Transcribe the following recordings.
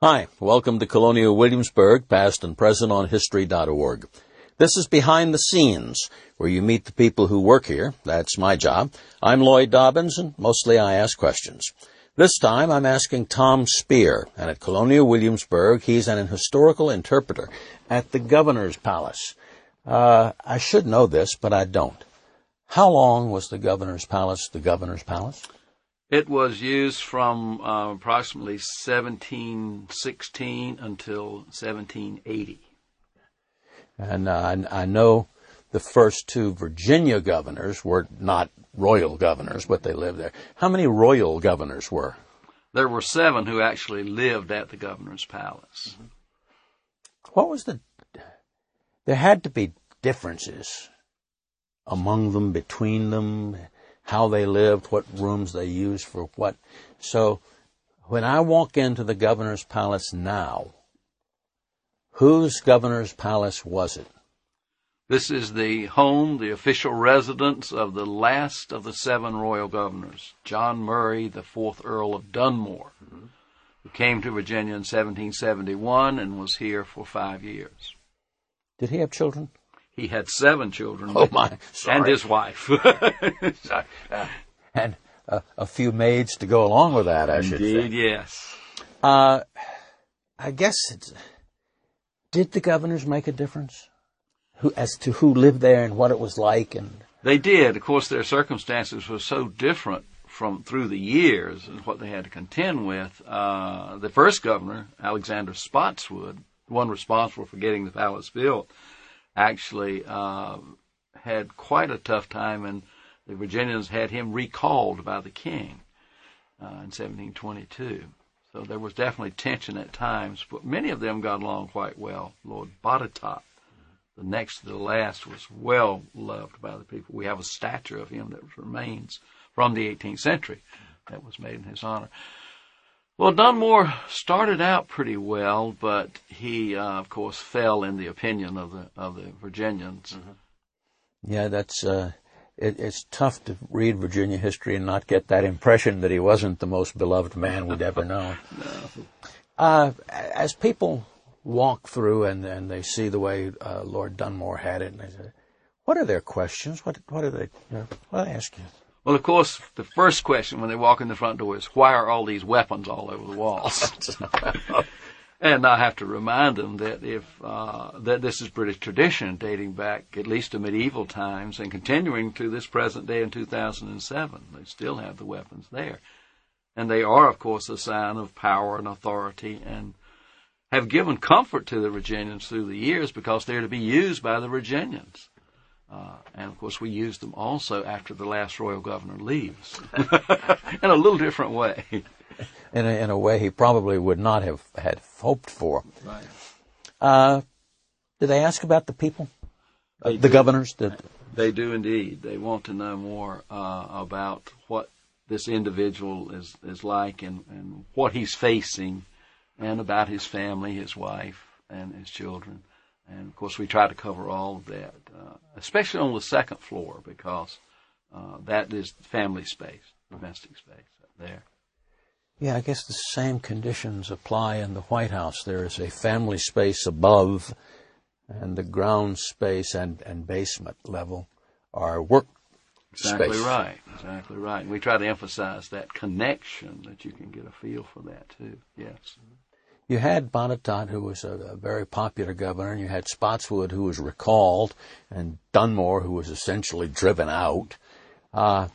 Hi, welcome to Colonial Williamsburg, past and present on History.org. This is Behind the Scenes, where you meet the people who work here. That's my job. I'm Lloyd Dobbins, and mostly I ask questions. This time I'm asking Tom Spear, and at Colonial Williamsburg, he's an historical interpreter at the Governor's Palace. Uh, I should know this, but I don't. How long was the Governor's Palace the Governor's Palace? It was used from uh, approximately 1716 until 1780. And uh, I, I know the first two Virginia governors were not royal governors, but they lived there. How many royal governors were? There were seven who actually lived at the governor's palace. Mm-hmm. What was the? There had to be differences among them, between them how they lived, what rooms they used for what. So when I walk into the governor's palace now, whose governor's palace was it? This is the home, the official residence of the last of the seven royal governors, John Murray, the fourth Earl of Dunmore, mm-hmm. who came to Virginia in 1771 and was here for five years. Did he have children? He had seven children. Oh my! Sorry. And his wife. and uh, a few maids to go along with that. I Indeed, should say. yes. Uh, I guess it's. Did the governors make a difference? Who, as to who lived there and what it was like, and they did. Of course, their circumstances were so different from through the years and what they had to contend with. Uh, the first governor, Alexander Spotswood, one responsible for getting the palace built, actually uh, had quite a tough time, and the Virginians had him recalled by the king uh, in 1722. So there was definitely tension at times, but many of them got along quite well. Lord Botetourt, the next to the last, was well loved by the people. We have a statue of him that remains from the 18th century that was made in his honor. Well, Dunmore started out pretty well, but he, uh, of course, fell in the opinion of the of the Virginians. Mm-hmm. Yeah, that's uh, it, it's tough to read Virginia history and not get that impression that he wasn't the most beloved man we'd ever known. no. uh, as people walk through and, and they see the way uh, Lord Dunmore had it, and they say, "What are their questions? What what are they? You know, what I ask you?" Well, of course, the first question when they walk in the front door is, why are all these weapons all over the walls? and I have to remind them that if uh, that this is British tradition dating back at least to medieval times and continuing to this present day in 2007, they still have the weapons there, and they are, of course, a sign of power and authority and have given comfort to the Virginians through the years because they're to be used by the Virginians. Uh, and of course, we use them also after the last royal governor leaves, in a little different way. In a, in a way he probably would not have had hoped for. Right. Uh, did they ask about the people? Uh, the do. governors? Did... They do indeed. They want to know more uh, about what this individual is, is like and, and what he's facing and about his family, his wife, and his children. And of course, we try to cover all of that, uh, especially on the second floor because uh, that is family space, domestic space up there. Yeah, I guess the same conditions apply in the White House. There is a family space above, and the ground space and, and basement level are work Exactly space. right. Exactly right. And we try to emphasize that connection that you can get a feel for that too. Yes. You had Botetourt, who was a, a, very popular governor, and you had Spotswood, who was recalled, and Dunmore, who was essentially driven out. Uh,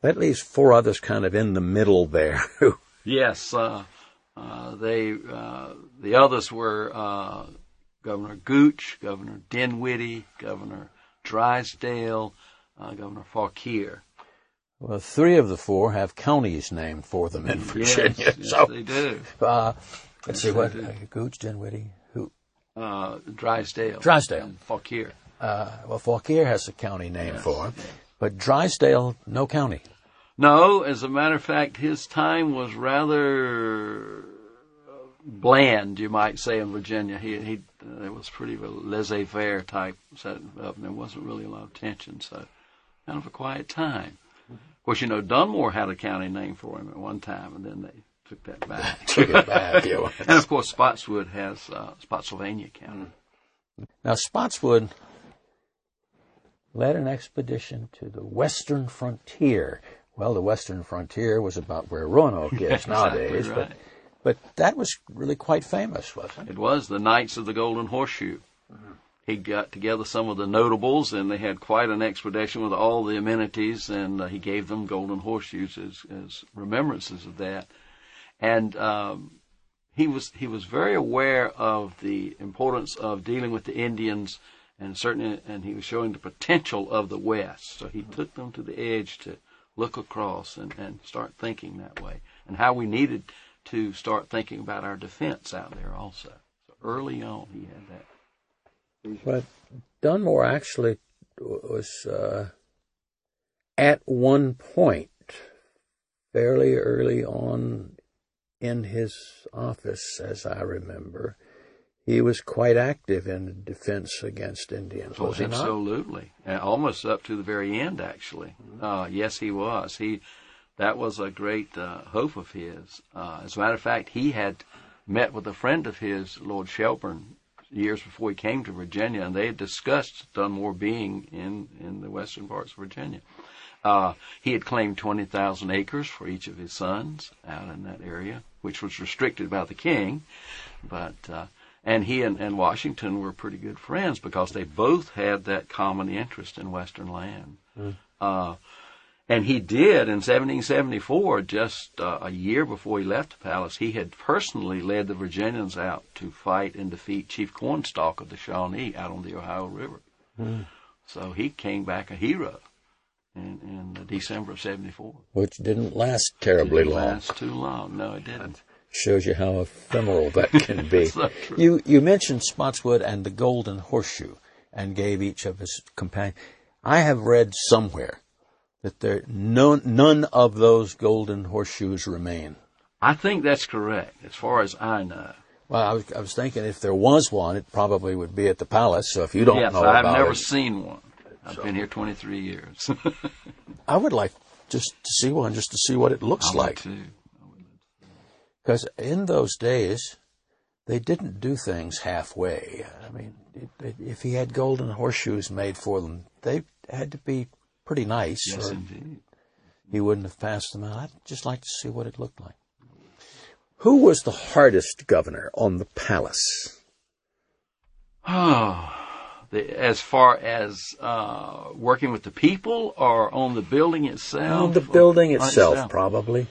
that leaves four others kind of in the middle there. yes, uh, uh, they uh, the others were uh, Governor Gooch, Governor Dinwiddie, Governor Drysdale, uh, Governor Fauquier. Well, three of the four have counties named for them in Virginia. Yes, yes so, they do. Let's see what uh, Gooch, Dinwiddie, who? Uh, Drysdale. Drysdale. Fauquier. Uh, well, Fauquier has a county name yes, for him, but Drysdale, no county. No, as a matter of fact, his time was rather bland, you might say, in Virginia. He, he, uh, it was pretty of a laissez-faire type setting up, and there wasn't really a lot of tension, so kind of a quiet time. Of course, you know, Dunmore had a county name for him at one time, and then they took that back. Took it back, yeah. and of course, Spotswood has uh, Spotsylvania County. Now, Spotswood led an expedition to the western frontier. Well, the western frontier was about where Roanoke is Exactly nowadays, right. but but that was really quite famous, wasn't it? It was the Knights of the Golden Horseshoe. He got together some of the notables, and they had quite an expedition with all the amenities, and uh, he gave them golden horseshoes as, as remembrances of that. And um, he was he was very aware of the importance of dealing with the Indians, and certainly, and he was showing the potential of the West. So he took them to the edge to look across and, and start thinking that way, and how we needed to start thinking about our defense out there also. So early on, he had that. But Dunmore actually was uh, at one point, fairly early on in his office, as I remember, he was quite active in defense against Indians, was he not? Absolutely, and almost up to the very end, actually. Uh, yes, he was. He that was a great uh, hope of his. Uh, as a matter of fact, he had met with a friend of his, Lord Shelburne, years before he came to Virginia, and they had discussed Dunmore being in in the western parts of Virginia. Uh, he had claimed 20,000 acres for each of his sons out in that area, which was restricted by the king. But, uh, and he and, and Washington were pretty good friends because they both had that common interest in Western land. Uh, and he did in 1774, just uh, a year before he left the palace, he had personally led the Virginians out to fight and defeat Chief Cornstalk of the Shawnee out on the Ohio River. So he came back a hero in, in December of 74. Which didn't last terribly Didn't long. last too long. No, it didn't. Shows you how ephemeral that can be. You you mentioned Spotswood and the Golden Horseshoe, and gave each of his companions. I have read somewhere that there none none of those golden horseshoes remain. I think that's correct, as far as I know. Well, I was, I was thinking if there was one, it probably would be at the palace. So if you don't yes, know I've never it, seen one. I've been here 23 years. I would like just to see one, just to see what it looks I would like. Because in those days, they didn't do things halfway. I mean, if he had golden horseshoes made for them, they had to be pretty nice, Yes, indeed. he wouldn't have passed them out. I'd just like to see what it looked like. Who was the hardest governor on the palace? Oh, the, as far as uh, working with the people or on the building itself? on the building On itself, probably,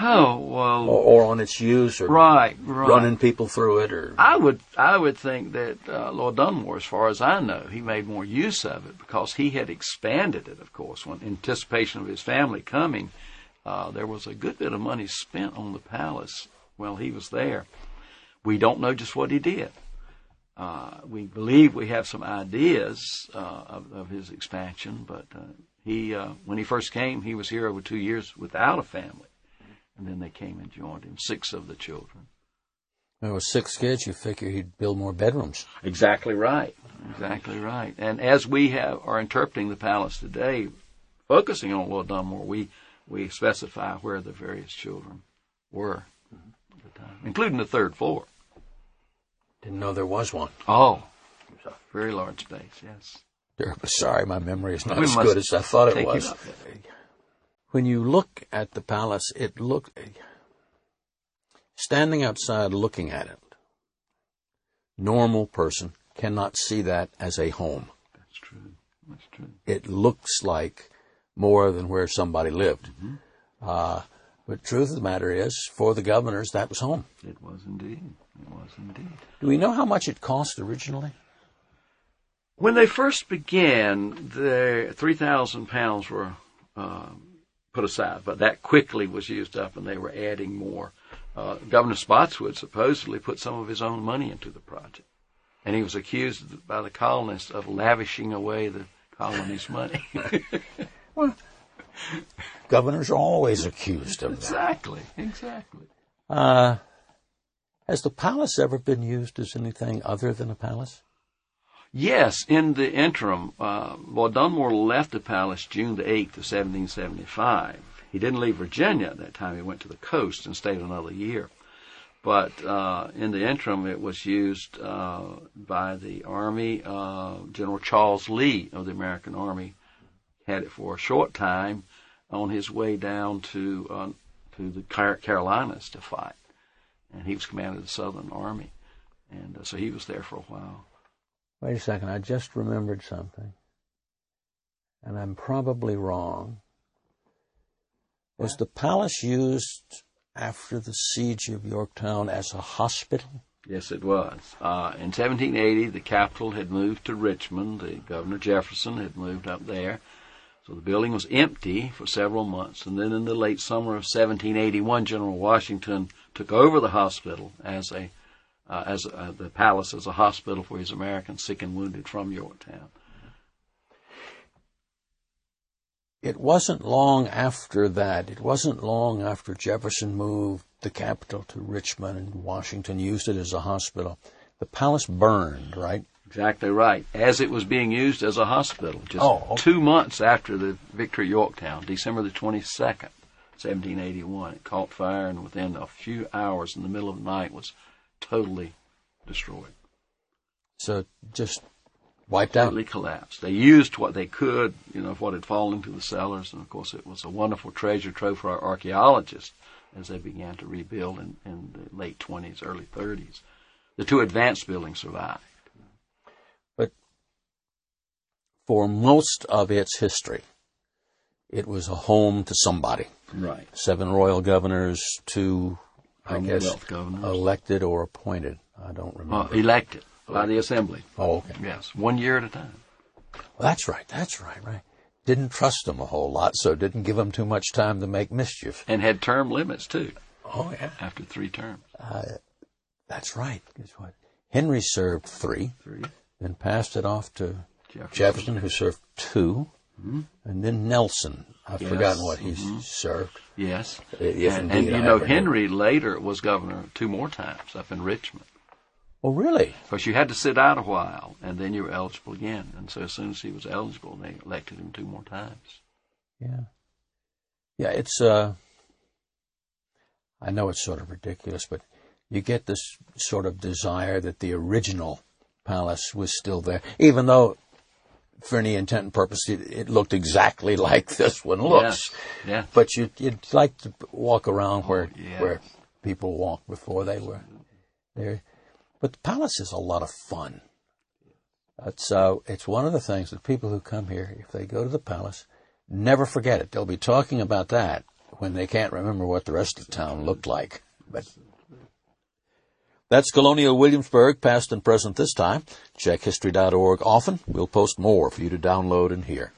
Oh well, or, or on its use, or right, right. running people through it, or I would I would think that uh, Lord Dunmore, as far as I know, he made more use of it because he had expanded it. Of course, when in anticipation of his family coming, uh, there was a good bit of money spent on the palace while he was there. We don't know just what he did. Uh, we believe we have some ideas uh, of, of his expansion, but uh, he uh, when he first came, he was here over two years without a family, and then they came and joined him. Six of the children. there were six kids. You figure he'd build more bedrooms. Exactly right. Exactly right. And as we have are interpreting the palace today, focusing on Lord Dunmore, we we specify where the various children were at the time, including the third floor. Didn't know there was one. Oh, very large space. Yes. Terribly sorry, my memory is not We as good as I thought it was. up. When you look at the palace, it look standing outside looking at it. Normal person cannot see that as a home. That's true. That's true. It looks like more than where somebody lived. Mm-hmm. Uh, but truth of the matter is, for the governors, that was home. It was indeed. It was indeed. Do we know how much it cost originally? When they first began, the three thousand pounds were um, put aside, but that quickly was used up, and they were adding more. Uh, Governor Spotswood supposedly put some of his own money into the project, and he was accused by the colonists of lavishing away the colony's money. Well, governors are always accused of that. exactly, exactly. Uh, has the palace ever been used as anything other than a palace? Yes, in the interim, uh, Lord Dunmore left the palace June the 8th of 1775. He didn't leave Virginia at that time. He went to the coast and stayed another year. But uh, in the interim, it was used uh, by the Army. Uh, General Charles Lee of the American Army had it for a short time on his way down to uh, to the Carolinas to fight, and he was commander of the Southern Army, and uh, so he was there for a while. Wait a second, I just remembered something, and I'm probably wrong. Was the palace used after the siege of Yorktown as a hospital? Yes, it was. Uh, in 1780, the capital had moved to Richmond. The Governor Jefferson had moved up there. So the building was empty for several months. And then in the late summer of 1781, General Washington took over the hospital as a, uh, as uh, the palace as a hospital for his Americans sick and wounded from Yorktown. It wasn't long after that, it wasn't long after Jefferson moved the capital to Richmond and Washington used it as a hospital. The palace burned, right? Exactly right. As it was being used as a hospital, just Oh, okay. two months after the victory at Yorktown, December the 22nd, 1781, it caught fire and within a few hours in the middle of the night was totally destroyed. So just wiped out. Totally collapsed. They used what they could, you know, of what had fallen into the cellars, and of course it was a wonderful treasure trove for our archaeologists as they began to rebuild in, in the late 20s, early 30s. The two advanced buildings survived. But for most of its history, it was a home to somebody. Right. Seven royal governors, two, I guess, elected or appointed. I don't Uh, remember. elected by the assembly. oh, okay. Yes, one year at a time. Well, that's right. That's right. Right. Didn't trust them a whole lot, so didn't give them too much time to make mischief. And had term limits too, Oh yeah. after three terms. That's right. Guess what? Henry served three, Three. then passed it off to Jefferson. Jefferson, who served 2 and then Nelson. I've Yes. forgotten what he mm-hmm. served. Yes. Uh, if and, and I you know, ever knew. Henry later was governor two more times up in Richmond. Oh, really? Because you had to sit out a while, and then you were eligible again. And so as soon as he was eligible, they elected him two more times. Yeah. Yeah, it's, uh, I know it's sort of ridiculous, but you get this sort of desire that the original palace was still there, even though for any intent and purpose it, it looked exactly like this one looks. Yeah. But you, you'd like to walk around where, yes. where people walked before they were there. But the palace is a lot of fun. It's, uh, it's one of the things that people who come here, if they go to the palace, never forget it. They'll be talking about that when they can't remember what the rest of the town looked like. But that's Colonial Williamsburg, past and present this time. Check history.org often. We'll post more for you to download and hear.